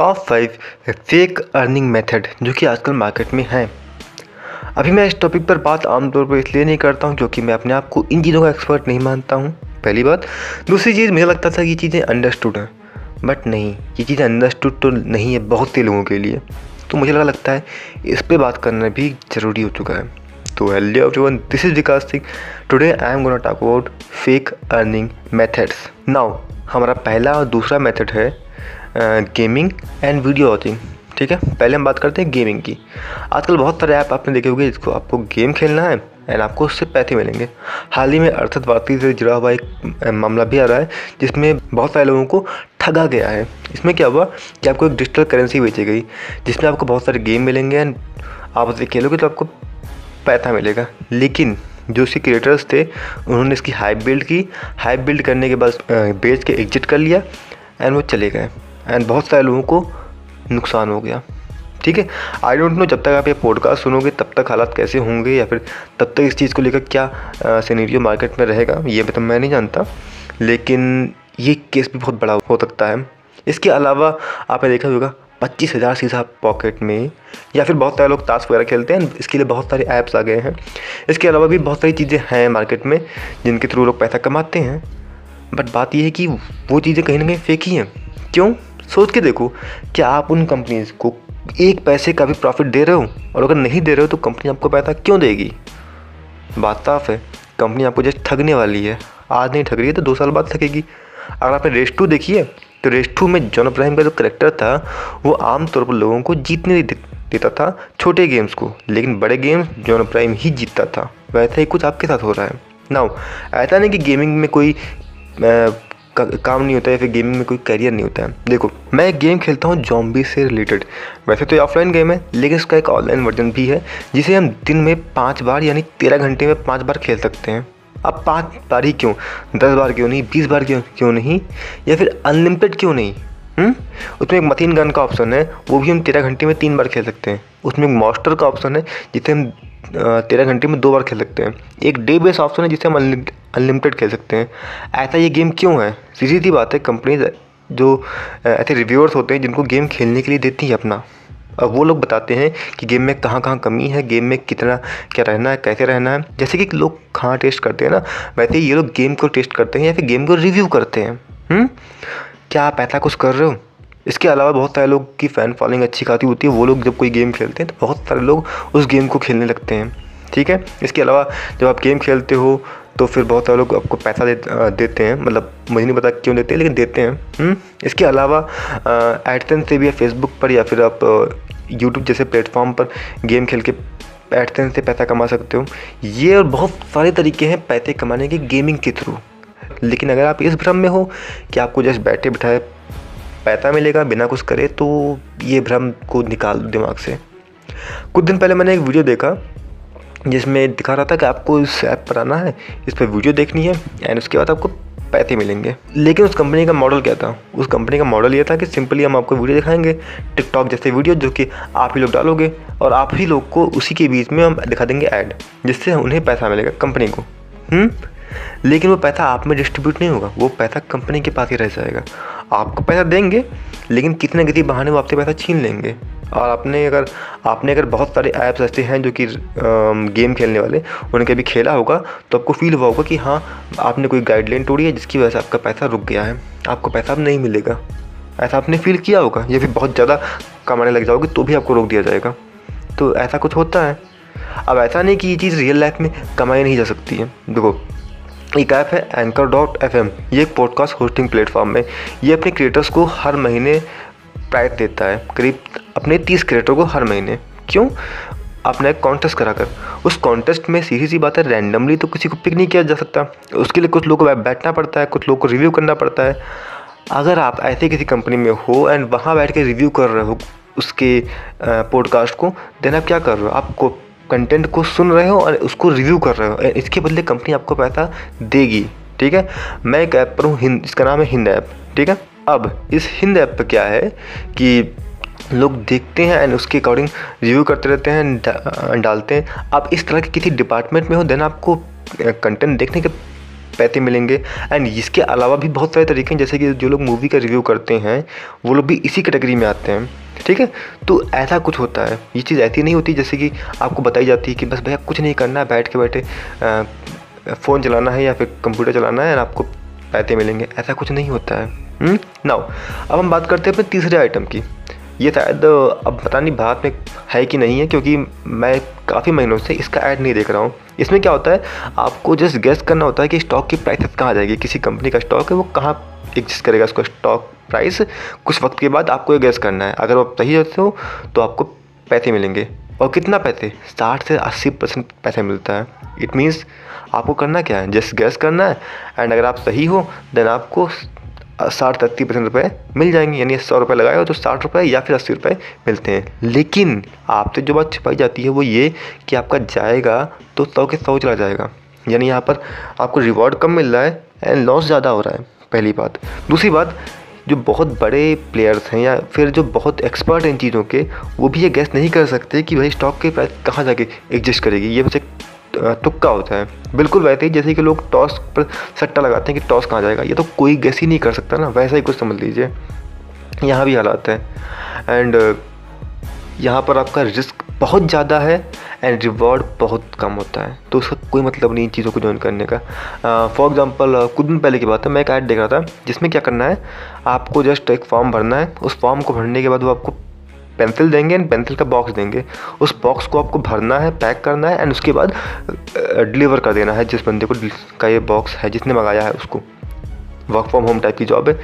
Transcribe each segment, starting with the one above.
Top five fake earning method जो कि आजकल मार्केट में हैं। अभी मैं इस टॉपिक पर बात आमतौर पर इसलिए नहीं करता हूँ क्योंकि मैं अपने आप को इन चीज़ों का एक्सपर्ट नहीं मानता हूँ। पहली बात, दूसरी चीज़, मुझे लगता था कि चीज़ें अंडरस्टूड हैं। बट नहीं, ये चीज़ें अंडरस्टूड तो नहीं है बहुत से लोगों के लिए। तो मुझे लगा लगता है इस पर बात करना भी ज़रूरी हो चुका है। तो hello everyone this is Vikas Singh today I am gonna talk about fake earning methods now हमारा पहला और दूसरा मेथड है गेमिंग एंड वीडियो वॉचिंग ठीक है? पहले हम बात करते हैं गेमिंग की। आजकल बहुत सारे ऐप आपने देखे होंगे जिसको आपको गेम खेलना है एंड आपको उससे पैसे मिलेंगे। हाल ही में अर्थत वार्ती से जुड़ा हुआ एक मामला भी आ रहा है, जिसमें बहुत सारे लोगों को ठगा गया है। इसमें क्या हुआ कि आपको एक डिजिटल करेंसी बेची गई, जिसमें आपको बहुत सारे गेम मिलेंगे एंड आप उसे खेलोगे तो आपको पैसा मिलेगा। लेकिन जो उसके क्रिएटर्स थे, उन्होंने इसकी हाइप बिल्ड की। हाइप बिल्ड करने के बाद बेच के एग्जिट कर लिया एंड वो चले गए। एंड बहुत सारे लोगों को नुकसान हो गया। ठीक है? आई डोंट नो जब तक आप ये पॉडकास्ट सुनोगे, तब तक हालात कैसे होंगे या फिर तब तक इस चीज़ को लेकर क्या सीनेरियो मार्केट में रहेगा, ये तो मैं नहीं जानता। लेकिन ये केस भी बहुत बड़ा हो सकता है। इसके अलावा आपने देखा होगा, पच्चीस हज़ार सीधा पॉकेट में या फिर बहुत सारे लोग ताश वगैरह खेलते हैं, इसके लिए बहुत सारे ऐप्स आ गए हैं। इसके अलावा भी बहुत सारी चीज़ें हैं मार्केट में, जिनके थ्रू लोग पैसा कमाते हैं। बट बात यह है कि वो चीज़ें कहीं ना कहीं फेक ही हैं। क्यों? सोच के देखो क्या आप उन कंपनीज़ को एक पैसे का भी प्रॉफिट दे रहे हो और अगर नहीं दे रहे हो तो कंपनी आपको पैसा क्यों देगी? बात साफ़ है कंपनी आपको जस्ट ठगने वाली है। आज नहीं ठग रही है तो दो साल बाद ठगेगी। अगर आपने रेस टू देखी है तो रेस टू में जॉन अब्राहिम का जो करेक्टर था, वो आमतौर पर लोगों को जीतने देता था, छोटे गेम्स को। लेकिन बड़े गेम्स जॉन अब्राहिम ही जीतता था। वैसा ही कुछ आपके साथ हो रहा है। नाउ ऐसा नहीं कि गेमिंग में कोई काम नहीं होता है या फिर गेमिंग में कोई करियर नहीं होता है। देखो, मैं एक गेम खेलता हूँ जॉम्बी से रिलेटेड वैसे तो ये ऑफलाइन गेम है, लेकिन इसका एक ऑनलाइन वर्जन भी है, जिसे हम दिन में पाँच बार यानी तेरह घंटे में पाँच बार खेल सकते हैं। अब पाँच बार ही क्यों? दस बार क्यों नहीं? बीस बार क्यों क्यों नहीं? या फिर अनलिमिटेड क्यों नहीं? हम्म? उसमें एक मशीन गन का ऑप्शन है, वो भी हम तेरह घंटे में तीन बार खेल सकते हैं। उसमें एक मॉस्टर का ऑप्शन है, जिसे हम तेरह घंटे में दो बार खेल सकते हैं। एक डे बेस ऑप्शन है जिसे हम अनलिमिटेड खेल सकते हैं। ऐसा ये गेम क्यों है? सीधी सी बात है, कंपनीज़ जो ऐसे रिव्यूअर्स होते हैं, जिनको गेम खेलने के लिए देती हैं अपना। अब वो लोग बताते हैं कि गेम में कहाँ कहाँ कमी है, गेम में कितना, क्या रहना है, कैसे रहना है। जैसे कि लोग कहाँ टेस्ट करते हैं ना, वैसे ये लोग गेम को टेस्ट करते हैं या फिर गेम को रिव्यू करते हैं। हुँ? क्या आप ऐसा कुछ कर रहे हो? इसके अलावा बहुत सारे लोग की फ़ैन फॉलोइंग अच्छी खाती होती है वो लोग जब कोई गेम खेलते हैं तो बहुत सारे लोग उस गेम को खेलने लगते हैं ठीक है इसके अलावा जब आप गेम खेलते हो तो फिर बहुत सारे लोग आपको पैसा दे, देते हैं मतलब मुझे नहीं पता क्यों देते हैं लेकिन देते हैं हुँ? हम्म? इसके अलावा एडसेंस से भी या फेसबुक पर या फिर आप यूट्यूब जैसे प्लेटफॉर्म पर गेम खेल के एडसेंस से पैसा कमा सकते हो ये और बहुत सारे तरीके हैं पैसे कमाने के गेमिंग के थ्रू लेकिन अगर आप इस भ्रम में हो कि आपको जस्ट बैठे बिठाए पैसा मिलेगा, बिना कुछ करे तो ये भ्रम को निकाल दिमाग से कुछ दिन पहले मैंने एक वीडियो देखा, जिसमें दिखा रहा था कि आपको इस ऐप पर आना है, इस पर वीडियो देखनी है एंड उसके बाद आपको पैसे मिलेंगे लेकिन उस कंपनी का मॉडल क्या था उस कंपनी का मॉडल ये था कि सिंपली हम आपको वीडियो दिखाएँगे, टिकटॉक जैसे वीडियो, जो कि आप ही लोग डालोगे, और आप ही लोग को उसी के बीच में हम दिखा देंगे ऐड जिससे उन्हें पैसा मिलेगा कंपनी को हुँ? हम्म? लेकिन वो पैसा आप में डिस्ट्रीब्यूट नहीं होगा, वो पैसा कंपनी के पास ही रह जाएगा आपको पैसा देंगे, लेकिन कितने किसी बहाने वो आपसे पैसा छीन लेंगे। और आपने अगर आपने अगर बहुत सारे ऐप्स ऐसे हैं जो कि गेम खेलने वाले, उनके कभी खेला होगा तो आपको फील हुआ होगा कि हाँ आपने कोई गाइडलाइन तोड़ी है जिसकी वजह से आपका पैसा रुक गया है। आपको पैसा अब नहीं मिलेगा। ऐसा आपने फील किया होगा, या फिर बहुत ज़्यादा कमाने लग जाओगे तो भी आपको रोक दिया जाएगा। तो ऐसा कुछ होता है। अब ऐसा नहीं कि ये चीज़ रियल लाइफ में कमाई नहीं जा सकती है। देखो एक ऐप है एंकर डॉट एफ़ एम ये एक पॉडकास्ट होस्टिंग प्लेटफॉर्म है। ये अपने क्रिएटर्स को हर महीने प्राइस देता है। करीब अपने तीस क्रिएटर को हर महीने। क्यों? अपना एक कॉन्टेस्ट कराकर। उस कॉन्टेस्ट में सीधी सी बात है रैंडमली तो किसी को पिक नहीं किया जा सकता। उसके लिए कुछ लोगों को बैठना पड़ता है, कुछ लोगों को रिव्यू करना पड़ता है। अगर आप ऐसे किसी कंपनी में हो एंड वहाँ बैठ के रिव्यू कर रहे हो उसके पॉडकास्ट को देन आप क्या कर रहे हो? आपको कंटेंट को सुन रहे हो और उसको रिव्यू कर रहे हो। इसके बदले कंपनी आपको पैसा देगी, ठीक है? मैं एक ऐप पर हूँ हिंद इसका नाम है हिंद ऐप ठीक है? अब, इस हिंद ऐप पर क्या है कि लोग देखते हैं एंड उसके अकॉर्डिंग रिव्यू करते रहते हैं डालते हैं। आप इस तरह के किसी डिपार्टमेंट में हो देन आपको कंटेंट देखने के पैसे मिलेंगे। एंड इसके अलावा भी बहुत सारे तरीके हैं, जैसे कि जो लोग मूवी का रिव्यू करते हैं, वो लोग भी इसी कैटेगरी में आते हैं। ठीक है? तो ऐसा कुछ होता है। ये चीज़ ऐसी नहीं होती जैसे कि आपको बताई जाती है कि बस भैया कुछ नहीं करना है बैठ के बैठे फ़ोन चलाना है या फिर कंप्यूटर चलाना है आपको पैसे मिलेंगे। ऐसा कुछ नहीं होता है। Now hmm? अब हम बात करते हैं अपने तीसरे आइटम की। ये शायद अब पता नहीं भारत में है कि नहीं है, क्योंकि मैं काफ़ी महीनों से इसका ऐड नहीं देख रहा हूँ। इसमें क्या होता है, आपको जस्ट गेस करना होता है कि स्टॉक की प्राइसेस कहाँ जाएगी। किसी कंपनी का स्टॉक है, वो कहाँ एग्जिस्ट करेगा उसका स्टॉक प्राइस कुछ वक्त के बाद आपको ये गेस करना है। अगर आप सही होते हो तो आपको पैसे मिलेंगे। और कितना पैसे? साठ से अस्सी परसेंट पैसे मिलता है। इट मीन्स आपको करना क्या है? जस्ट गैस करना है। एंड अगर आप सही हो देन आपको साठ अस्सी परसेंट रुपये मिल जाएँगे, यानी सौ रुपये लगाए तो साठ रुपये या फिर अस्सी रुपये मिलते हैं। लेकिन आपसे जो बात छिपाई जाती है वो ये कि आपका जाएगा तो सौ के सौ चला जाएगा। यानी यहाँ पर आपको रिवॉर्ड कम मिल रहा है एंड लॉस ज़्यादा हो रहा है, पहली बात। दूसरी बात, जो बहुत बड़े प्लेयर्स हैं या फिर जो बहुत एक्सपर्ट हैं इन चीज़ों के, वो भी ये गैस नहीं कर सकते कि भाई स्टॉक के प्राइस कहाँ जाके एग्जिस्ट करेगी। ये एक तुक्का होता है। बिल्कुल वैसे ही जैसे कि लोग टॉस पर सट्टा लगाते हैं कि टॉस कहाँ जाएगा, ये तो कोई गैस ही नहीं कर सकता ना, वैसा ही कुछ समझ लीजिए। यहाँ भी हालात हैं। एंड यहाँ पर आपका रिस्क बहुत ज़्यादा है एंड रिवॉर्ड बहुत कम होता है। तो उसका कोई मतलब नहीं इन चीज़ों को ज्वाइन करने का। फॉर एग्ज़ाम्पल कुछ दिन पहले की बात है, मैं एक ऐड देख रहा था, जिसमें क्या करना है, आपको जस्ट एक फॉर्म भरना है, उस फॉर्म को भरने के बाद वो आपको पेंसिल देंगे एंड पेंसिल का बॉक्स देंगे। उस बॉक्स को आपको भरना है पैक करना है एंड उसके बाद डिलीवर कर देना है। जिस बंदे को का ये बॉक्स है जिसने मंगाया है उसको। वर्क फ्रॉम होम टाइप की जॉब है।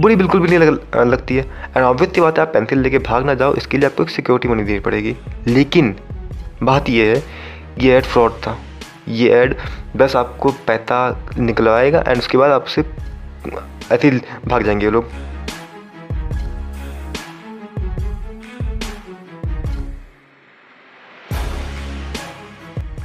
बुरी बिल्कुल भी नहीं लग, लगती है। एंड ऑब्वियसली बात है आप पेंसिल लेके भाग ना जाओ इसके लिए आपको एक सिक्योरिटी मनी देनी पड़ेगी। लेकिन बात यह है ये ऐड फ्रॉड था। ये ऐड बस आपको पैसा निकलवाएगा एंड उसके बाद आपसे ऐसे भाग जाएँगे लोग।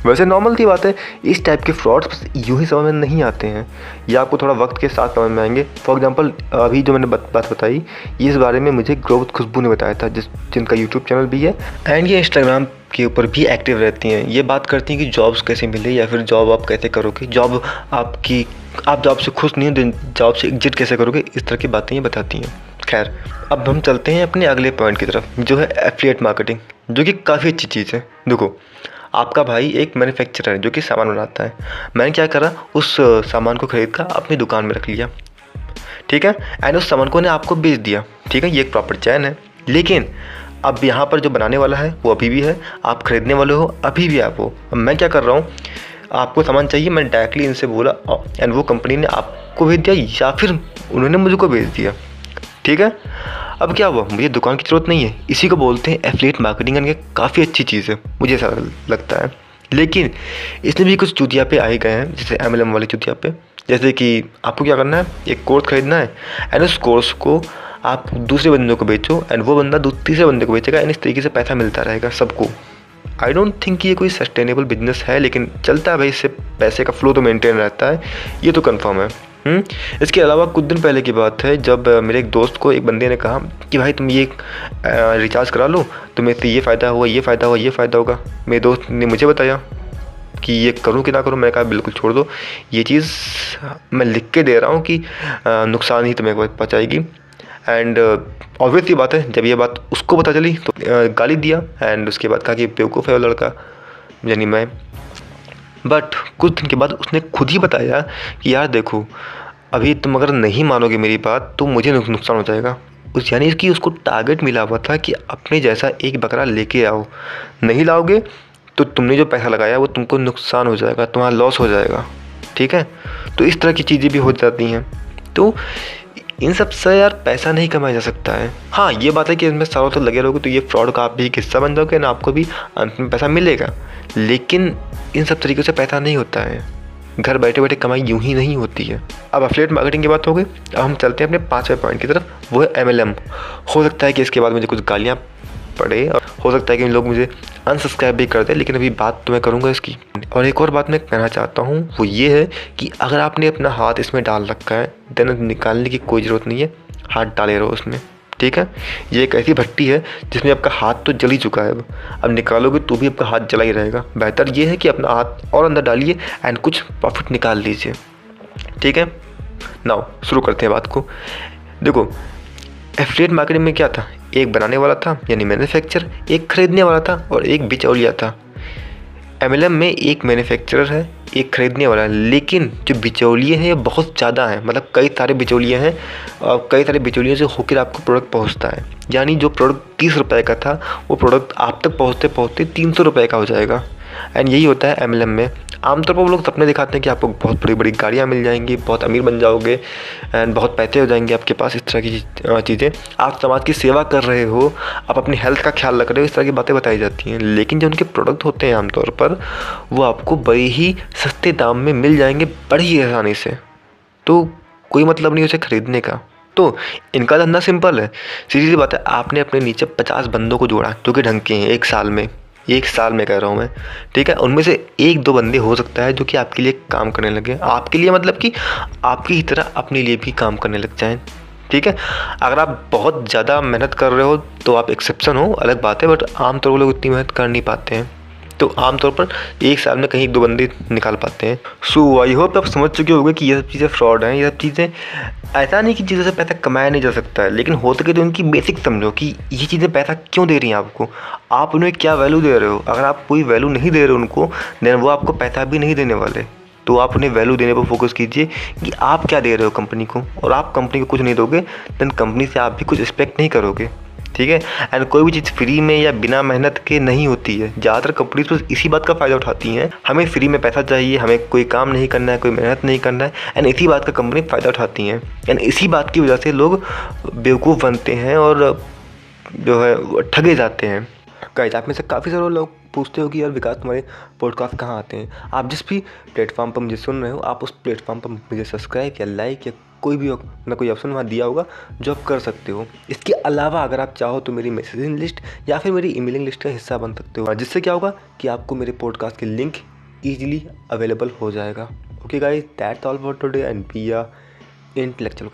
वैसे नॉर्मल सी बात है, इस टाइप के फ्रॉड्स बस यूँ ही समझ में नहीं आते हैं। ये आपको थोड़ा वक्त के साथ समझ में आएँगे। फॉर एग्जांपल अभी जो मैंने बात बताई, इस बारे में मुझे ग्रोथ खुशबू ने बताया था, जिस, जिनका यूट्यूब चैनल भी है एंड ये इंस्टाग्राम के ऊपर भी एक्टिव रहती हैं। ये बात करती हैं कि जॉब्स कैसे मिले, या फिर जॉब आप कैसे करोगे? जॉब आपकी, आप जॉब से खुश नहीं हो जॉब से एग्जिट कैसे करोगे? इस तरह की बातें ये बताती हैं। खैर, अब हम चलते हैं अपने अगले पॉइंट की तरफ़, जो है एफिलिएट मार्केटिंग जो कि काफ़ी अच्छी चीज़ है। देखो आपका भाई एक मैन्युफैक्चरर है, जो कि सामान बनाता है। मैंने क्या करा, उस सामान को खरीद कर अपनी दुकान में रख लिया। ठीक है? एंड उस सामान को ने आपको बेच दिया। ठीक है? ये एक प्रॉपर चैन है। लेकिन, अब यहाँ पर जो बनाने वाला है, वो अभी भी है। आप खरीदने वाले हो, अभी भी आप हो। अब मैं क्या कर रहा हूँ, आपको सामान चाहिए, मैंने डायरेक्टली इनसे बोला एंड वो कंपनी ने आपको भेज दिया, या फिर उन्होंने मुझको भेज दिया। ठीक है? अब क्या हुआ? मुझे दुकान की ज़रूरत नहीं है। इसी को बोलते हैं एफलेट मार्केटिंग करके काफ़ी अच्छी चीज़ है, मुझे ऐसा लगता है। लेकिन इसमें भी कुछ चुतिया पे आए गए हैं, जैसे एम एल एम वाले चुतिया पे। जैसे कि आपको क्या करना है? एक कोर्स खरीदना है एंड उस कोर्स को आप दूसरे बंदे को बेचो एंड वो बंदा तीसरे बंदे को बेचेगा एंड इस तरीके से पैसा मिलता रहेगा सबको। आई डोंट थिंक ये कोई सस्टेनेबल बिज़नेस है, लेकिन चलता है भाई, इससे पैसे का फ्लो तो मेंटेन रहता है। ये तो कन्फर्म है? इसके अलावा कुछ दिन पहले की बात है, जब मेरे एक दोस्त को एक बंदे ने कहा कि भाई तुम ये रिचार्ज करा लो तुम्हें इससे ये फ़ायदा हुआ, ये फ़ायदा हुआ, ये फ़ायदा होगा। मेरे दोस्त ने मुझे बताया कि ये करूँ कि ना करूँ, मैंने कहा बिल्कुल छोड़ दो। ये चीज़ मैं लिख के दे रहा हूँ कि नुकसान ही तुम्हें पहुँचाएगी। एंड ऑब्वियस बात है, जब ये बात उसको पता चली तो गाली दिया। एंड उसके बाद कहा कि बेवकूफ़ है वो लड़का, यानी मैं। बट कुछ दिन के बाद उसने खुद ही बताया कि, यार देखो अभी तुम अगर नहीं मानोगे मेरी बात तो मुझे नुकसान हो जाएगा। उस यानी कि उसको टारगेट मिला हुआ था कि अपने जैसा एक बकरा लेके आओ। नहीं लाओगे तो तुमने जो पैसा लगाया, वो तुमको नुकसान हो जाएगा, तुम्हारा लॉस हो जाएगा। ठीक है? तो इस तरह की चीज़ें भी हो जाती हैं। तो इन सबसे यार पैसा नहीं कमाया जा सकता है। हाँ ये बात है कि इसमें सालों तक लगे रहोगे तो ये फ्रॉड का आप भी हिस्सा बन जाओगे, ना आपको भी अंत में पैसा मिलेगा। लेकिन इन सब तरीक़ों से पैसा नहीं होता है। घर बैठे बैठे कमाई यूँ ही नहीं होती है। अब अफलेट मार्केटिंग की बात हो गई, अब हम चलते हैं अपने पाँचवें पॉइंट की तरफ़, वो है एमएलएम हो सकता है कि इसके बाद मुझे कुछ गालियाँ पड़े और हो सकता है कि लोग मुझे अनसब्सक्राइब भी कर दें, लेकिन अभी बात तो मैं करूँगा इसकी। और एक और बात मैं कहना चाहता हूँ, वो ये है कि अगर आपने अपना हाथ इसमें डाल रखा है देन निकालने की कोई ज़रूरत नहीं है, हाथ डाले रहो उसमें। ठीक है? ये एक ऐसी भट्टी है जिसमें आपका हाथ तो जल ही चुका है अब। निकालोगे तो भी आपका हाथ जला ही रहेगा। बेहतर ये है कि अपना हाथ और अंदर डालिए एंड कुछ प्रॉफिट निकाल लीजिए। ठीक है? नाउ शुरू करते हैं बात को। देखो एफिलिएट मार्केटिंग में क्या था? एक बनाने वाला था, यानी मैन्युफैक्चर एक खरीदने वाला था और एक बिचौलिया था। एमएलएम में एक मैन्युफैक्चरर है, एक ख़रीदने वाला है, लेकिन जो बिचौलिए हैं, ये बहुत ज़्यादा हैं। मतलब कई सारे बिचौलिए हैं, और कई सारे बिचौलियों से होकर आपको प्रोडक्ट पहुँचता है। यानी जो प्रोडक्ट तीस रुपये का था, वो प्रोडक्ट आप तक पहुँचते पहुँचते तीन सौ रुपये का हो जाएगा। एंड यही होता है एमएलएम में। आमतौर पर वो लोग सपने दिखाते हैं कि आपको बहुत बड़ी बड़ी गाड़ियाँ मिल जाएँगी, बहुत अमीर बन जाओगे एंड बहुत पैसे हो जाएँगे आपके पास, इस तरह की चीज़ें आप समाज की सेवा कर रहे हो, आप अपनी हेल्थ का ख्याल रख रहे हो, इस तरह की बातें बताई जाती हैं। लेकिन जो उनके प्रोडक्ट होते हैं आमतौर पर, वो आपको बड़े ही सस्ते दाम में मिल जाएँगे, बड़ी ही आसानी से। तो कोई मतलब नहीं उसे ख़रीदने का। तो इनका धंधा सिंपल है। सीधी सी बात है, आपने अपने नीचे पचास बंदों को जोड़ा, जो कि ढंग के हैं, एक साल में। एक साल में कह रहा हूँ मैं, ठीक है? उनमें से एक दो बंदे हो सकता है जो कि आपके लिए काम करने लगे। आपके लिए मतलब कि आपकी ही तरह अपने लिए भी काम करने लग जाएँ, ठीक है? अगर आप बहुत ज़्यादा मेहनत कर रहे हो तो आप एक्सेप्शन हो, अलग बात है बट आमतौर पर लोग इतनी मेहनत कर नहीं पाते हैं। तो आमतौर पर एक साल में कहीं दो बंदे निकाल पाते हैं। सो आई होप आप समझ चुके होंगे कि ये सब चीज़ें फ्रॉड हैं, ये सब चीज़ें ऐसा नहीं कि चीज़ों से पैसा कमाया नहीं जा सकता है, लेकिन होते कि तो उनकी बेसिक समझो कि ये चीज़ें पैसा क्यों दे रही हैं आपको? आप उन्हें क्या वैल्यू दे रहे हो? अगर आप कोई वैल्यू नहीं दे रहे हो उनको देन वो आपको पैसा भी नहीं देने वाले। तो आप उन्हें वैल्यू देने पर फोकस कीजिए कि आप क्या दे रहे हो कंपनी को? और आप कंपनी को कुछ नहीं दोगे देन कंपनी से आप भी कुछ एक्सपेक्ट नहीं करोगे। ठीक है? एंड कोई भी चीज़ फ्री में या बिना मेहनत के नहीं होती है। ज़्यादातर कंपनीज़ तो इसी बात का फ़ायदा उठाती हैं। हमें फ्री में पैसा चाहिए, हमें कोई काम नहीं करना है, कोई मेहनत नहीं करना है एंड इसी बात का कंपनी फ़ायदा उठाती हैं। एंड इसी बात की वजह से लोग बेवकूफ़ बनते हैं और जो है ठगे जाते हैं। गाइस आप में से काफ़ी सारे लोग पूछते हो कि यार विकास, तुम्हारे पॉडकास्ट कहाँ आते हैं? आप जिस भी प्लेटफॉर्म पर मुझे सुन रहे हो, आप उस प्लेटफॉर्म पर मुझे सब्सक्राइब या लाइक या कोई भी ना कोई ऑप्शन वहाँ दिया होगा जो आप कर सकते हो। इसके अलावा अगर आप चाहो तो मेरी मैसेजिंग लिस्ट या फिर मेरी ईमेलिंग लिस्ट का हिस्सा बन सकते हो। जिससे क्या होगा कि आपको मेरे पॉडकास्ट के लिंक ईजिली अवेलेबल हो जाएगा। Okay guys that's all for today and B R intellectual